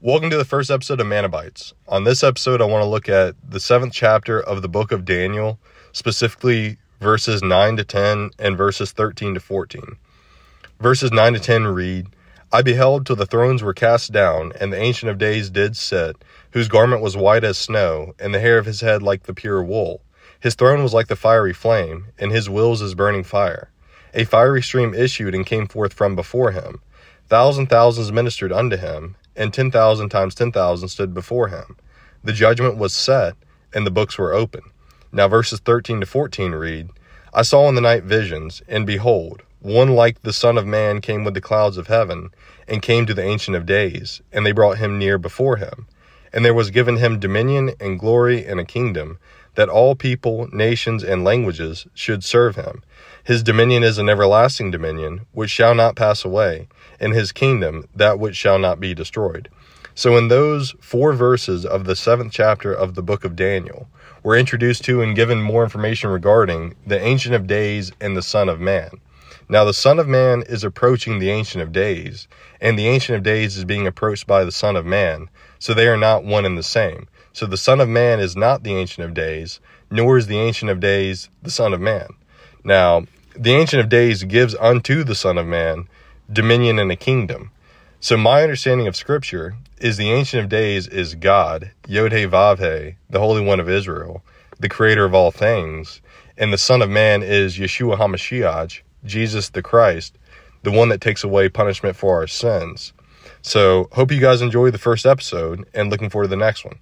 Welcome to the first episode of Manabites. On this episode, I want to look at the seventh chapter of the book of Daniel, specifically verses 9 to 10 and verses 13 to 14. Verses 9 to 10 read, I beheld till the thrones were cast down, and the Ancient of Days did sit, whose garment was white as snow, and the hair of his head like the pure wool. His throne was like the fiery flame, and his wheels as burning fire. A fiery stream issued and came forth from before him. Thousand thousands ministered unto him, and ten thousand times ten thousand stood before him. The judgment was set, and the books were open. Now verses 13 to 14 read, I saw in the night visions, and behold, one like the Son of Man came with the clouds of heaven, and came to the Ancient of Days, and they brought him near before him. And there was given him dominion and glory and a kingdom, that all people, nations, and languages should serve him. His dominion is an everlasting dominion, which shall not pass away, and his kingdom that which shall not be destroyed. So, in those four verses of the seventh chapter of the book of Daniel, we're introduced to and given more information regarding the Ancient of Days and the Son of Man. Now, the Son of Man is approaching the Ancient of Days, and the Ancient of Days is being approached by the Son of Man, so they are not one and the same. So, the Son of Man is not the Ancient of Days, nor is the Ancient of Days the Son of Man. Now, the Ancient of Days gives unto the Son of Man dominion and a kingdom. So, my understanding of Scripture is the Ancient of Days is God, Yod He Vav He, the Holy One of Israel, the Creator of all things, and the Son of Man is Yeshua HaMashiach, Jesus the Christ, the one that takes away punishment for our sins. So, hope you guys enjoy the first episode and looking forward to the next one.